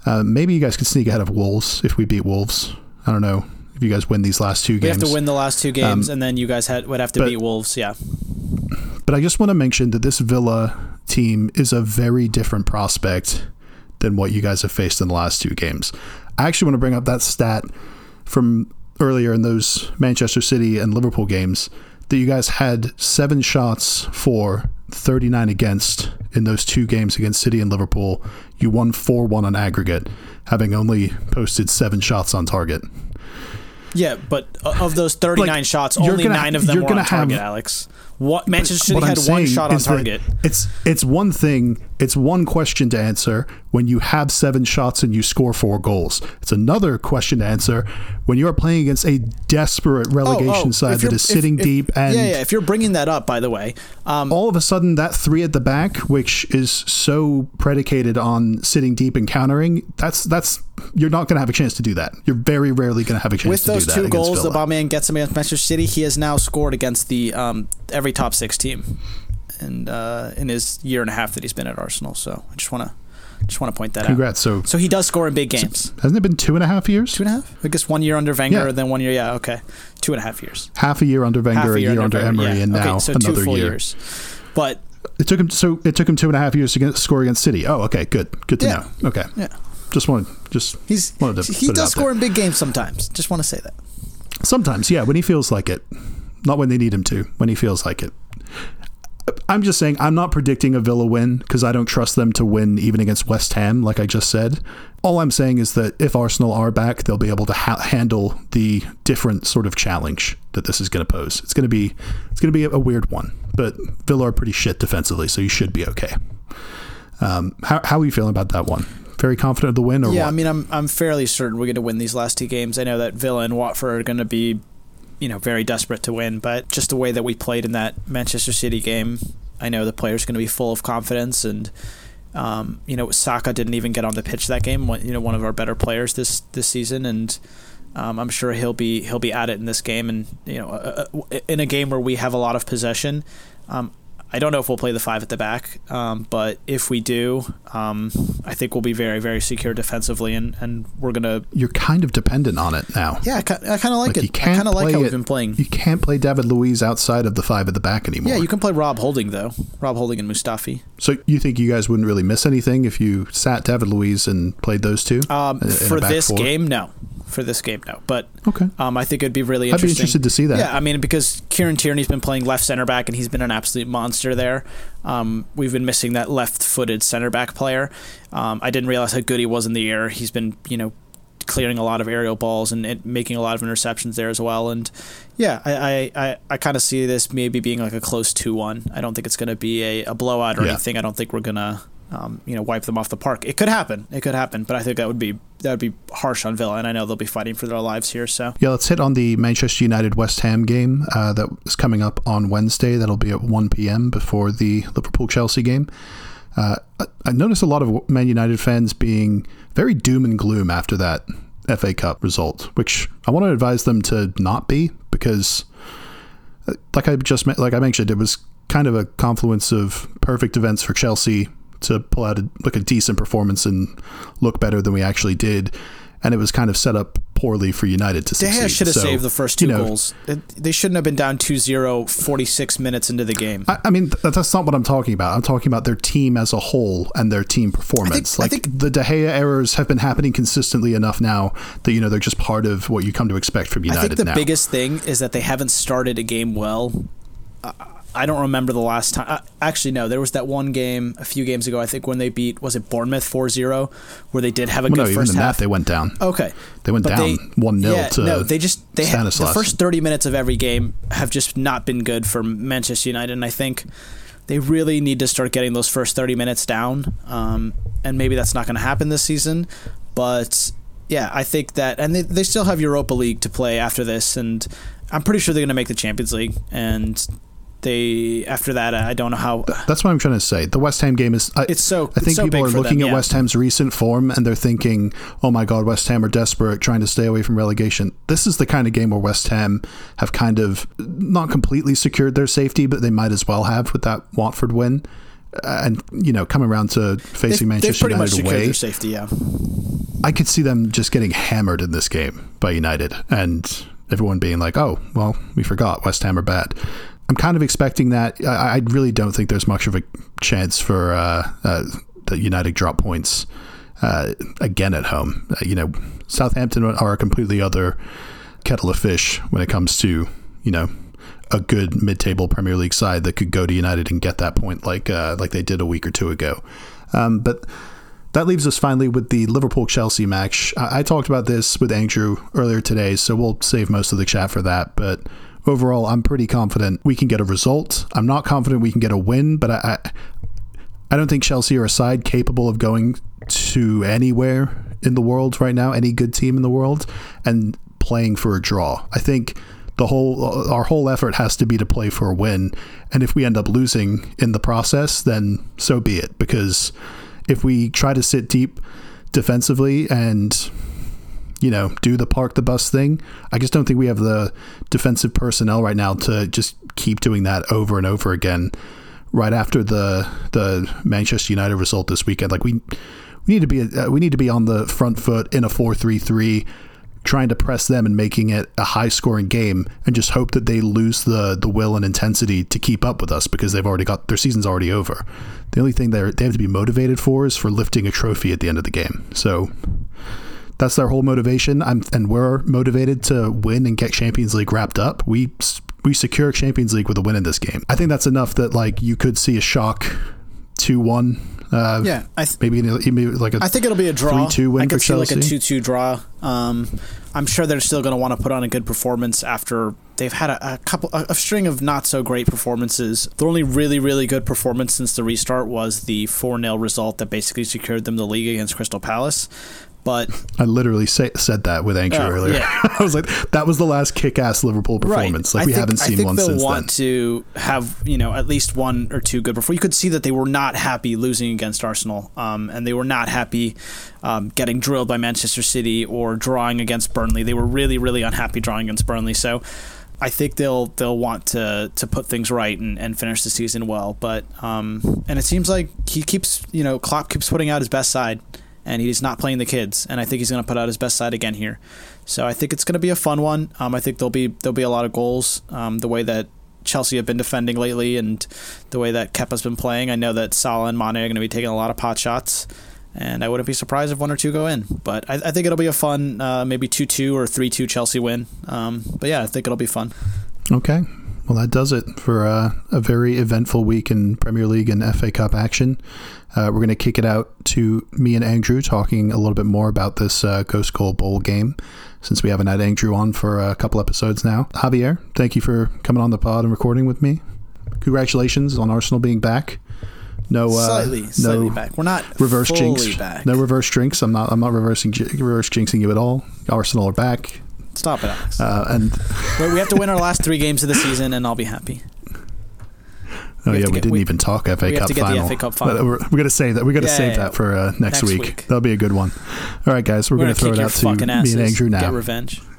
Uh, maybe you guys could sneak ahead of Wolves if we beat Wolves. I don't know if you guys win these last two We games. We have to win the last two games, Um, and then you guys had, would have to but- beat Wolves. Yeah, But I just want to mention that this Villa team is a very different prospect than what you guys have faced in the last two games. I actually want to bring up that stat from earlier in those Manchester City and Liverpool games that you guys had seven shots for 39 against in those two games against City and Liverpool. You won 4 1 on aggregate, having only posted seven shots on target. yeah. But of those thirty nine Like, shots, only gonna- nine of them were on gonna have- target. Alex, what Manchester City What I'm had one shot on target. It's it's one thing, it's one question to answer when you have seven shots and you score four goals. It's another question to answer when you are playing against a desperate relegation Oh, oh, side if that is sitting if- if- deep and yeah, yeah. If you're bringing that up, by the way, um, all of a sudden that three at the back, which is so predicated on sitting deep and countering, that's that's you're not going to have a chance to do that. You're very rarely going to have a chance with to those do that two goals the. Aubameyang gets him against Manchester City, he has now scored against the um, every top six team, and uh, in his year and a half that he's been at Arsenal. So I just want to just want to point that out. Congrats. So So he does score in big games. hasn't it been two and a half years? Two and a half? I guess one year under Wenger, Yeah. then one year. Yeah, okay, two and a half years. half a year under Wenger, half a year, under Wenger, Emery, yeah. and now okay, so another year. years. But It took him so it took him two and a half years to get, score against City. Oh, okay, good, good to Yeah. know. Okay, yeah, just wanted just he's wanted to he does score there. in big games sometimes. Just want to say that. Sometimes, yeah, when he feels like it, not when they need him to. When he feels like it. I'm just saying I'm not predicting a Villa win because I don't trust them to win even against West Ham, like I just said. All I'm saying is that if Arsenal are back, they'll be able to ha- handle the different sort of challenge that this is going to pose. It's going to be it's going to be a weird one, but Villa are pretty shit defensively, so you should be okay. Um, how how are you feeling about that one? Very confident of the win, or Yeah, what? I mean, I'm I'm fairly certain we're going to win these last two games. I know that Villa and Watford are going to be, you know, very desperate to win, but just the way that we played in that Manchester City game, I know the players going to be full of confidence and. Um, you know, Saka didn't even get on the pitch that game. You know, one of our better players this this season, and um, I'm sure he'll be he'll be at it in this game. And you know, uh, uh, in a game where we have a lot of possession, um, I don't know if we'll play the five at the back, um, but if we do, um, I think we'll be very, very secure defensively, and, and we're gonna. you're kind of dependent on it now. Yeah, I, kind of like, Like, you it. I can't kind of like how we've been playing. You can't play David Luiz outside of the five at the back anymore. Yeah, you can play Rob Holding though. Rob Holding and Mustafi. So you think you guys wouldn't really miss anything if you sat David Luiz and played those two? Um, in- in for this four? game, no. For this game, no. But Okay. um, I think it'd be really I'd be interesting. interested to see that. Yeah, I mean, because Kieran Tierney's been playing left center back, and he's been an absolute monster there. Um, we've been missing that left-footed center back player. Um, I didn't realize how good he was in the air. He's been, you know, clearing a lot of aerial balls and, and making a lot of interceptions there as well. And yeah, I I, I, I kind of see this maybe being like a close two-one. I don't think it's going to be a, a blowout or Yeah. anything. I don't think we're gonna. Um, you know, wipe them off the park. It could happen. It could happen, but I think that would be that would be harsh on Villa, and I know they'll be fighting for their lives here. So Yeah, let's hit on the Manchester United West Ham game uh, that is coming up on Wednesday. That'll be at 1 p.m. before the Liverpool Chelsea game. Uh, I- noticed a lot of Man United fans being very doom and gloom after that FA Cup result, which I want to advise them to not be because, uh, like I just like I mentioned, it was kind of a confluence of perfect events for Chelsea to pull out a, like a decent performance and look better than we actually did, and it was kind of set up poorly for United to De succeed. Gea should have So, saved the first two you know, goals. They shouldn't have been down 2-0 46 minutes into the game. I, I mean, th- that's not what I'm talking about. I'm talking about their team as a whole and their team performance. I like think- the De Gea errors have been happening consistently enough now that you know they're just part of what you come to expect from United I think the now. biggest thing is that they haven't started a game well. I- I don't remember the last time. uh, Actually, no. There was that one game a few games ago. I think when they beat was it Bournemouth 4-0, where they did have a well, good no, even first in half. that they went down. Okay, They went But down 1-0 yeah, to no. They just they had, the first thirty minutes of every game have just not been good for Manchester United, and I think they really need to start getting those first thirty minutes down. Um, and maybe that's not going to happen this season, but yeah, I think that, and they they still have Europa League to play after this, and I'm pretty sure they're going to make the Champions League, and they after that I don't know how. That's what I'm trying to say. The West Ham game is. I, It's so- I think so people are looking them, at. West Ham's recent form and they're thinking, "Oh my God, West Ham are desperate, trying to stay away from relegation." This is the kind of game where West Ham have kind of not completely secured their safety, but they might as well have with that Watford win. Uh, And you know, coming around to facing They've, they've Manchester pretty United away, their safety. Yeah. I could see them just getting hammered in this game by United and everyone being like, oh, well, we forgot West Ham are bad. I'm kind of expecting that. I, I really don't think there's much of a chance for uh, uh, that United drop points uh, again at home. Uh, you know, Southampton are a completely other kettle of fish when it comes to, you know, a good mid-table Premier League side that could go to United and get that point like uh, like they did a week or two ago. Um, but that leaves us finally with the Liverpool Chelsea match. I, I talked about this with Andrew earlier today, so we'll save most of the chat for that. But overall, I'm pretty confident we can get a result. I'm not confident we can get a win, but I, I, I don't think Chelsea are a side capable of going to anywhere in the world right now, any good team in the world, and playing for a draw. I think the whole our whole effort has to be to play for a win, and if we end up losing in the process, then so be it. Because if we try to sit deep defensively and you know do the park the bus thing, I just don't think we have the defensive personnel right now to just keep doing that over and over again. Right after the the Manchester United result this weekend, like we we need to be uh, we need to be on the front foot in a four three three trying to press them and making it a high scoring game and just hope that they lose the the will and intensity to keep up with us because they've already got their season's already over. The only thing they they have to be motivated for is for lifting a trophy at the end of the game. So that's their whole motivation. I'm and we're motivated to win and get Champions League wrapped up. We we secure Champions League with a win in this game. I think that's enough that like you could see a shock two one. Uh, Yeah, I th- maybe maybe like a I think it'll be a draw. 3-2 win I could for see like a Chelsea. two-two draw. Um, I'm sure they're still going to want to put on a good performance after they've had a, a couple, a, a string of not so great performances. The only really, really good performance since the restart was the four 0 result that basically secured them the league against Crystal Palace. But I literally say, said that with Andrew Oh, earlier. yeah. I was like, that was the last kick-ass Liverpool performance. Like I we think- haven't seen I think one since want then. to have you know at least one or two good before. You could see that they were not happy losing against Arsenal, um, and they were not happy um, getting drilled by Manchester City or drawing against Burnley. They were really really unhappy drawing against Burnley. So. I think they'll they'll want to to put things right and, and finish the season well, but um, and it seems like he keeps you know Klopp keeps putting out his best side, and he's not playing the kids, and I think he's going to put out his best side again here. So I think it's going to be a fun one. Um, I think there'll be there'll be a lot of goals. Um, the way that Chelsea have been defending lately, and the way that Kepa's been playing, I know that Salah and Mane are going to be taking a lot of pot shots, and I wouldn't be surprised if one or two go in. But I, I think it'll be a fun, uh, maybe two two or three two Chelsea win. Um, but yeah, I think it'll be fun. Okay. Well, that does it for uh, a very eventful week in Premier League and FA Cup action. Uh, we're going to kick it out to me and Andrew talking a little bit more about this uh, Ghost Goal Bowl game since we haven't had Andrew on for a couple episodes now. Javier, thank you for coming on the pod and recording with me. Congratulations on Arsenal being back. No, uh, slightly, no slightly back. We're not reverse jinx. back. No reverse jinx. I'm not. I'm not reversing reverse jinxing you at all. Arsenal are back, Stop it, Alex. uh, and we we have to win our last three games of the season, and I'll be happy. Oh We yeah, we get- didn't we- even talk FA we have Cup to get the final. FA Cup But final. We're, we're gonna save that. We're gonna Yeah, save yeah, that for uh, next, Next week. week. That'll be a good one. All right, guys, we're, We're gonna, gonna throw it out to fucking me and Andrew Get now. revenge.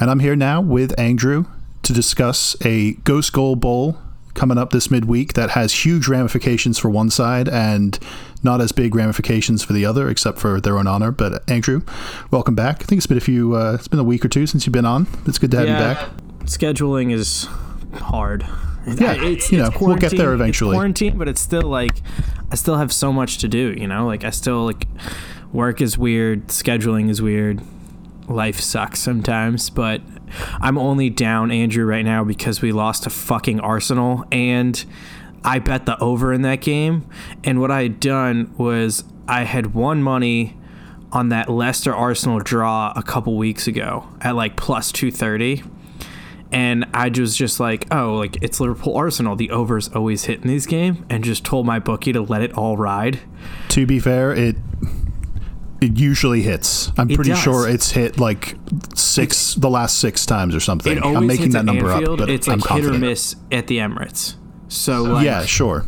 And I'm here now with Andrew to discuss a Ghost Goal Bowl coming up this midweek that has huge ramifications for one side and not as big ramifications for the other, except for their own honor. But Andrew, welcome back. I think it's been a few. Uh, it's been a week or two since you've been on. It's good to have Yeah, you back. Scheduling is hard. Yeah, it's, you it's know, we'll get there eventually. quarantine, but it's still like I still have so much to do. You know, like I still like work is weird, scheduling is weird, life sucks sometimes. But I'm only down Andrew right now because we lost to fucking Arsenal, and I bet the over in that game. And what I had done was I had won money on that Leicester Arsenal draw a couple weeks ago at like plus 230 and I was just like, oh, like it's Liverpool Arsenal. The overs always hit in these game, and just told my bookie to let it all ride. To be fair, it it usually hits. I'm It pretty does. sure it's hit like six the last six times or something. I'm making that number Anfield. up, but it's I'm like hit or miss at the Emirates. So like, yeah, sure.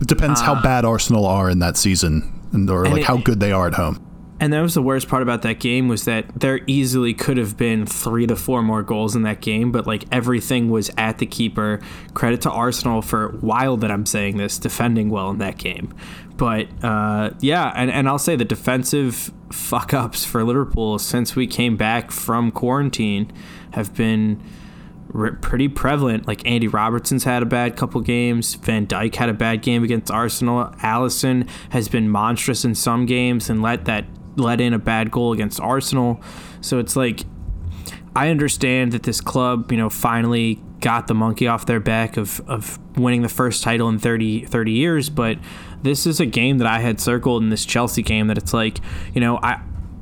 It depends how uh, bad Arsenal are in that season, and or And like it- how good they are at home. And that was the worst part about that game was that there easily could have been three to four more goals in that game, but like everything was at the keeper. Credit to Arsenal for while that I'm saying this, defending well in that game. But uh, yeah, and, and I'll say the defensive fuck ups for Liverpool since we came back from quarantine have been r- pretty prevalent. Like Andy Robertson's had a bad couple games. Van Dijk had a bad game against Arsenal. Alisson has been monstrous in some games and let that let in a bad goal against Arsenal. So it's like I understand that this club, you know, finally got the monkey off their back of, of winning the first title in 30, 30 years, but this is a game that I had circled in this Chelsea game that it's like, you know, I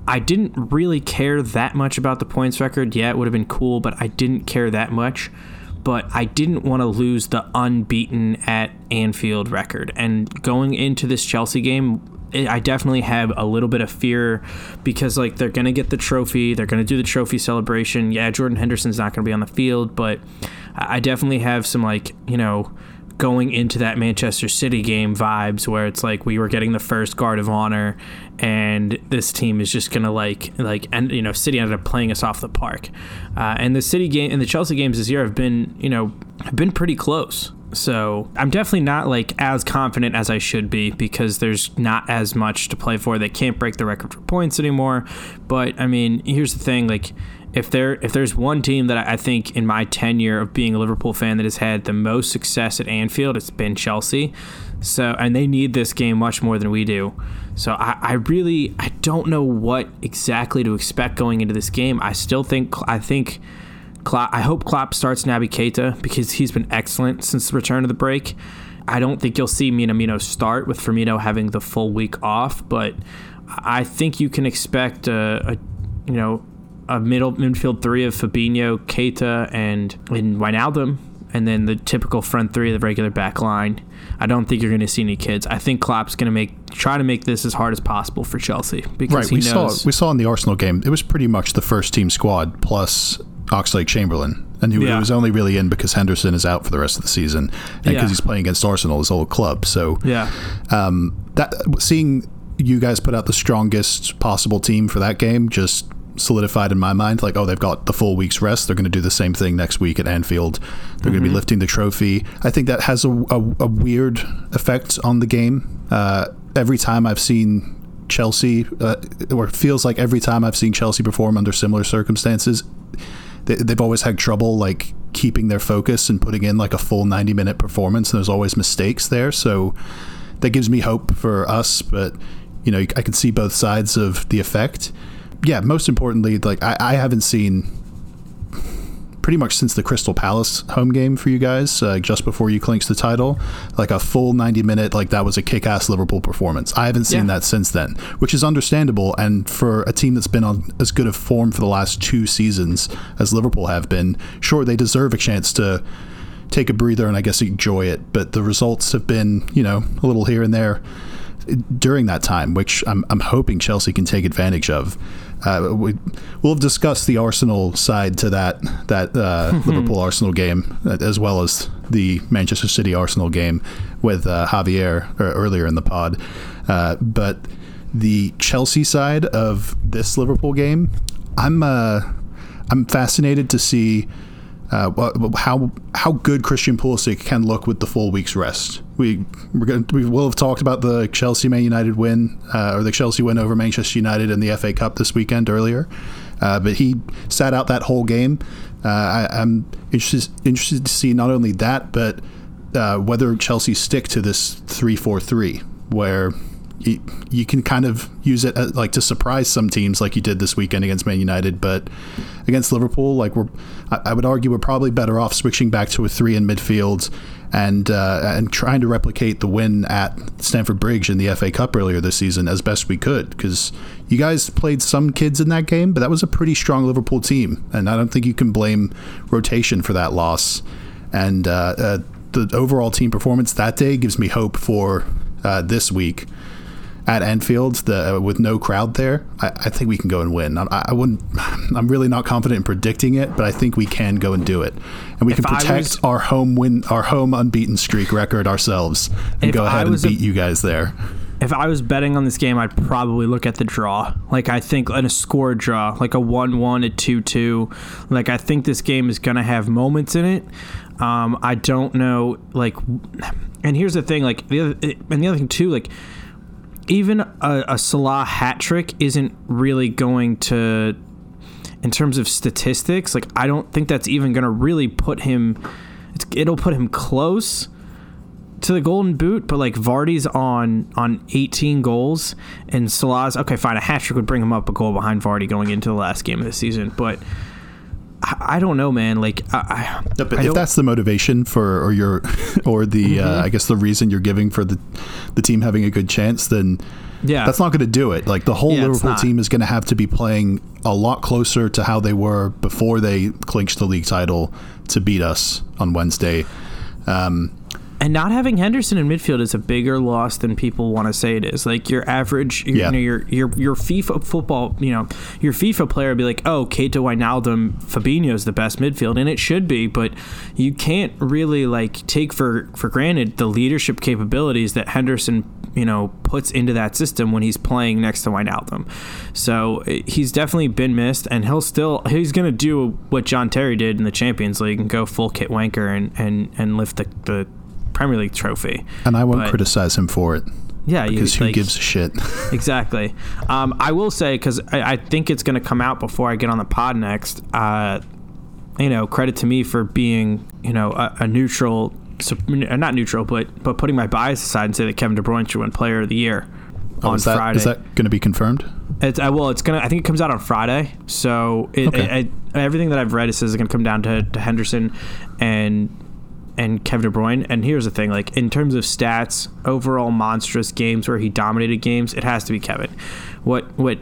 I didn't really care that much about the points record. Yeah, it would have been cool, but I didn't care that much. But I didn't want to lose the unbeaten at Anfield record. And going into this Chelsea game, I I definitely have a little bit of fear because like they're gonna get the trophy, they're gonna do the trophy celebration. Yeah, Jordan Henderson's not gonna be on the field, but I definitely have some like you know going into that Manchester City game vibes where it's like we were getting the first guard of honor and this team is just gonna like like and you know City ended up playing us off the park uh, and the City game and the Chelsea games this year have been you know have been pretty close so I'm definitely not like as confident as I should be because there's not as much to play for. They can't break the record for points anymore. But I mean, here's the thing: like if there if there's one team that I think in my tenure of being a Liverpool fan that has had the most success at Anfield, it's been Chelsea. So and they need this game much more than we do. So I, I really I don't know what exactly to expect going into this game. I still think I think. Klopp, I hope Klopp starts Naby Keita because he's been excellent since the return of the break. I don't think you'll see Minamino start with Firmino having the full week off, but I think you can expect a, a you know a middle midfield three of Fabinho, Keita, and and Wijnaldum, and then the typical front three of the regular back line. I don't think you're going to see any kids. I think Klopp's going to make try to make this as hard as possible for Chelsea because Right, he we saw knows. we saw in the Arsenal game. It was pretty much the first team squad plus Oxlade Chamberlain, and he Yeah. was only really in because Henderson is out for the rest of the season, and because Yeah. he's playing against Arsenal, his old club. So yeah. um, that seeing you guys put out the strongest possible team for that game just solidified in my mind like oh they've got the full week's rest. They're going to do the same thing next week at Anfield. They're going to be lifting the trophy. I think that has a, a, a weird effect on the game. Uh, every time I've seen Chelsea uh, or it feels like every time I've seen Chelsea perform under similar circumstances they, they've always had trouble like keeping their focus and putting in like a full 90 minute performance and there's always mistakes there. So that gives me hope for us but you know i can see both sides of the effect yeah most importantly like i, I haven't seen pretty much since the crystal palace home game for you guys uh, just before you clinched the title like a full 90 minute like that was a kick-ass liverpool performance i haven't seen Yeah. that since then which is understandable and for a team that's been on as good of form for the last two seasons as liverpool have been sure they deserve a chance to take a breather and i guess enjoy it but the results have been you know a little here and there during that time, which I'm, I'm hoping Chelsea can take advantage of. Uh, we, we'll have discussed the Arsenal side to that that uh, Liverpool Arsenal game, as well as the Manchester City Arsenal game with uh, Javier uh, earlier in the pod. Uh, but the Chelsea side of this Liverpool game, I'm uh, I'm fascinated to see uh, how how good Christian Pulisic can look with the full week's rest. We we're going we will have talked about the Chelsea Man United win uh, or the Chelsea win over Manchester United in the FA Cup this weekend earlier, uh, but he sat out that whole game. Uh, I, am interested interested to see not only that but uh, whether Chelsea stick to this three four three where you, you can kind of use it as, like to surprise some teams like you did this weekend against Man United, but against Liverpool, like we're, I, would argue we're probably better off switching back to a three in midfield and uh, and trying to replicate the win at Stamford Bridge in the FA Cup earlier this season as best we could because you guys played some kids in that game, but that was a pretty strong Liverpool team, and I don't think you can blame rotation for that loss. And uh, uh, the overall team performance that day gives me hope for uh, this week at Anfield the, uh, with no crowd there, I, I, think we can go and win. I, I, wouldn't. I'm really not confident in predicting it, but I think we can go and do it, and we if can protect was, our home win, our home unbeaten streak record ourselves, and go ahead and beat a, you guys there. If I was betting on this game, I'd probably look at the draw. Like I think in a score draw, like a one-one, a two-two. Like I think this game is gonna have moments in it. Um, I don't know, like, and here's the thing, like the other, and the other thing too, like even a, a Salah hat trick isn't really going to, in terms of statistics, like I don't think that's even going to really put him. it'll put him close to the golden boot, but like Vardy's on on 18 goals and Salah's okay, fine. A hat trick would bring him up a goal behind Vardy going into the last game of the season, but I, don't know, man. Like, I, but I if that's the motivation for, or your, or the, uh, mm-hmm. uh, I guess the reason you're giving for the, the team having a good chance, then yeah, that's not going to do it. Like the whole yeah, Liverpool team is going to have to be playing a lot closer to how they were before they clinched the league title to beat us on Wednesday. Um, and not having Henderson in midfield is a bigger loss than people want to say it is. Like your average, your, yeah. you know, your your your FIFA football, you know, your FIFA player would be like, oh, Keita Wijnaldum, Fabinho is the best midfield, and it should be, but you can't really like take for for granted the leadership capabilities that Henderson, you know, puts into that system when he's playing next to Wijnaldum. So he's definitely been missed, and he'll still he's gonna do what John Terry did in the Champions League and go full kit wanker and and and lift the the Premier League trophy. And I won't but, criticize him for it. Yeah, because you, who like, gives a shit? exactly. Um, I will say because I, I, think it's going to come out before I get on the pod next. Uh, you know, credit to me for being you know a, a neutral, uh, not neutral, but but putting my bias aside and say that Kevin De Bruyne should win Player of the Year oh, on is that, Friday. Is that going to be confirmed? It's uh, well, it's gonna. I think it comes out on Friday. So it, okay. it, everything that I've read it says it's gonna come down to, to Henderson and and Kevin De Bruyne. And here's the thing: like in terms of stats, overall monstrous games where he dominated games, it has to be Kevin. What what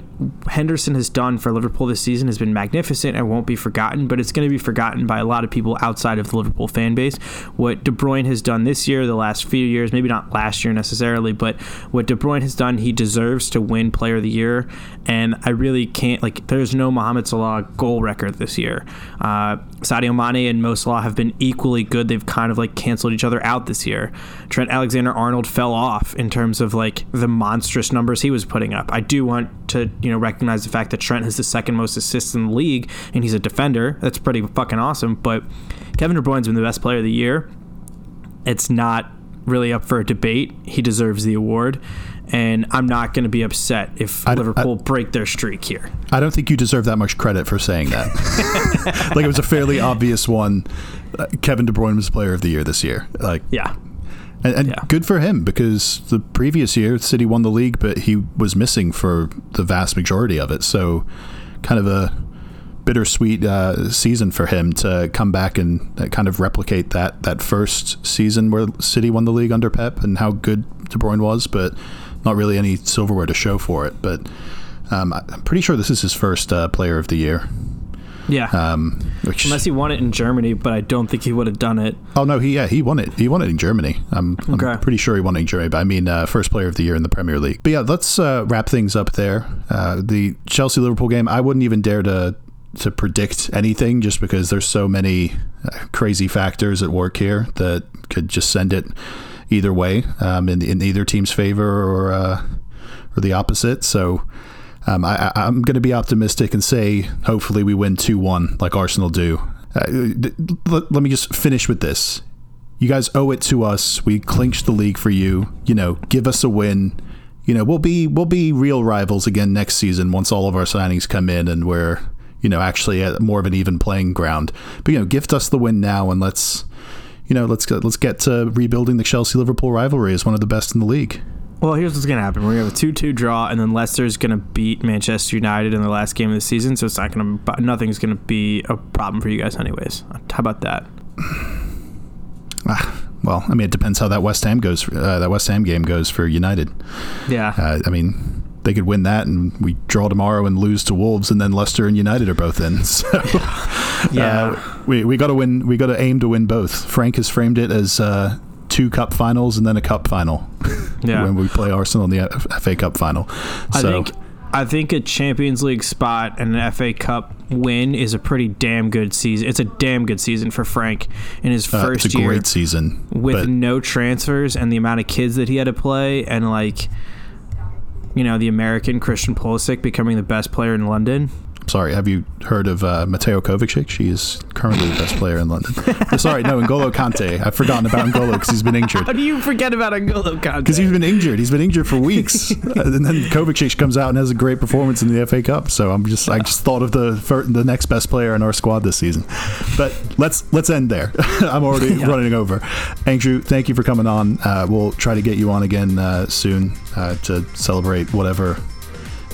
Henderson has done for Liverpool this season has been magnificent and won't be forgotten, but it's going to be forgotten by a lot of people outside of the Liverpool fan base. What De Bruyne has done this year, the last few years, maybe not last year necessarily, but what De Bruyne has done, he deserves to win Player of the Year. And I really can't like. There's no Mohamed Salah goal record this year. Uh, Sadio Mane and Mo Salah have been equally good. They've kind of like canceled each other out this year. Trent Alexander Arnold fell off in terms of like the monstrous numbers he was putting up. I do want to you know recognize the fact that Trent has the second most assists in the league and he's a defender. That's pretty fucking awesome. But Kevin De Bruyne's been the best player of the year. It's not really up for a debate. He deserves the award. And I'm not going to be upset if I, Liverpool I, break their streak here. I don't think you deserve that much credit for saying that. like it was a fairly obvious one. Kevin De Bruyne was Player of the Year this year. Like yeah, and, and yeah. good for him because the previous year City won the league, but he was missing for the vast majority of it. So, kind of a bittersweet uh, season for him to come back and uh, kind of replicate that that first season where City won the league under Pep and how good De Bruyne was, but not really any silverware to show for it. But um, I'm pretty sure this is his first uh, Player of the Year. Yeah. Um, which, Unless he won it in Germany, but I don't think he would have done it. Oh no, he yeah he won it. He won it in Germany. I'm, okay. I'm pretty sure he won it in Germany. But I mean, uh, first player of the year in the Premier League. But yeah, let's uh, wrap things up there. Uh, the Chelsea Liverpool game. I wouldn't even dare to to predict anything just because there's so many uh, crazy factors at work here that could just send it either way um, in, in either team's favor or uh, or the opposite. So um, I, am going to be optimistic and say hopefully we win 2 1 like Arsenal do. uh, let, let me just finish with this. You guys owe it to us. We clinched the league for you. You know, give us a win. You know, we'll be we'll be real rivals again next season once all of our signings come in and we're you know actually at more of an even playing ground. But you know, gift us the win now and let's you know let's let's get to rebuilding the Chelsea Liverpool rivalry as one of the best in the league. Well, here's what's going to happen. We're going to have a 2 2 draw, and then Leicester's going to beat Manchester United in the last game of the season. So it's not going to, nothing's going to be a problem for you guys, anyways. How about that? Ah, well, I mean, it depends how that West Ham goes. Uh, that West Ham game goes for United. Yeah. Uh, I mean, they could win that, and we draw tomorrow and lose to Wolves, and then Leicester and United are both in. So, yeah, uh, we we got to win. We got to aim to win both. Frank has framed it as uh, two cup finals and then a cup final. Yeah. when we play Arsenal in the FA Cup final. I So, think I think a Champions League spot and an FA Cup win is a pretty damn good season. It's a damn good season for Frank in his uh, first it's a year great season. with no transfers and the amount of kids that he had to play and like you know the American Christian Pulisic becoming the best player in London. Sorry, have you heard of uh, Mateo Kovacic? She is currently the best player in London. Uh, sorry, no, N'Golo Kante. I've forgotten about N'Golo because he's been injured. How do you forget about N'Golo Kante? Because he's been injured. He's been injured for weeks, Uh, and then Kovacic comes out and has a great performance in the FA Cup. So I'm just, I just thought of the the next best player in our squad this season. But let's let's end there. I'm already running over. Andrew, thank you for coming on. Uh, we'll try to get you on again uh, soon uh, to celebrate whatever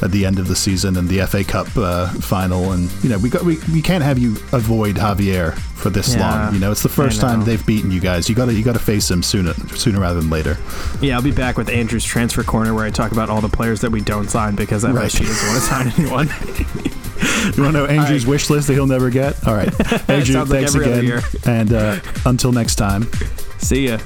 at the end of the season and the FA Cup uh, final. And you know, we got we, we can't have you avoid Javier for this Yeah, long. You know, it's the first time they've beaten you guys. You got to you got to face him sooner sooner rather than later. Yeah, I'll be back with Andrew's transfer corner where I talk about all the players that we don't sign because I Right. she doesn't want to sign anyone. You want to know Andrew's wish list that he'll never get? All right. Andrew, Sounds like thanks again. And uh, until next time. See ya.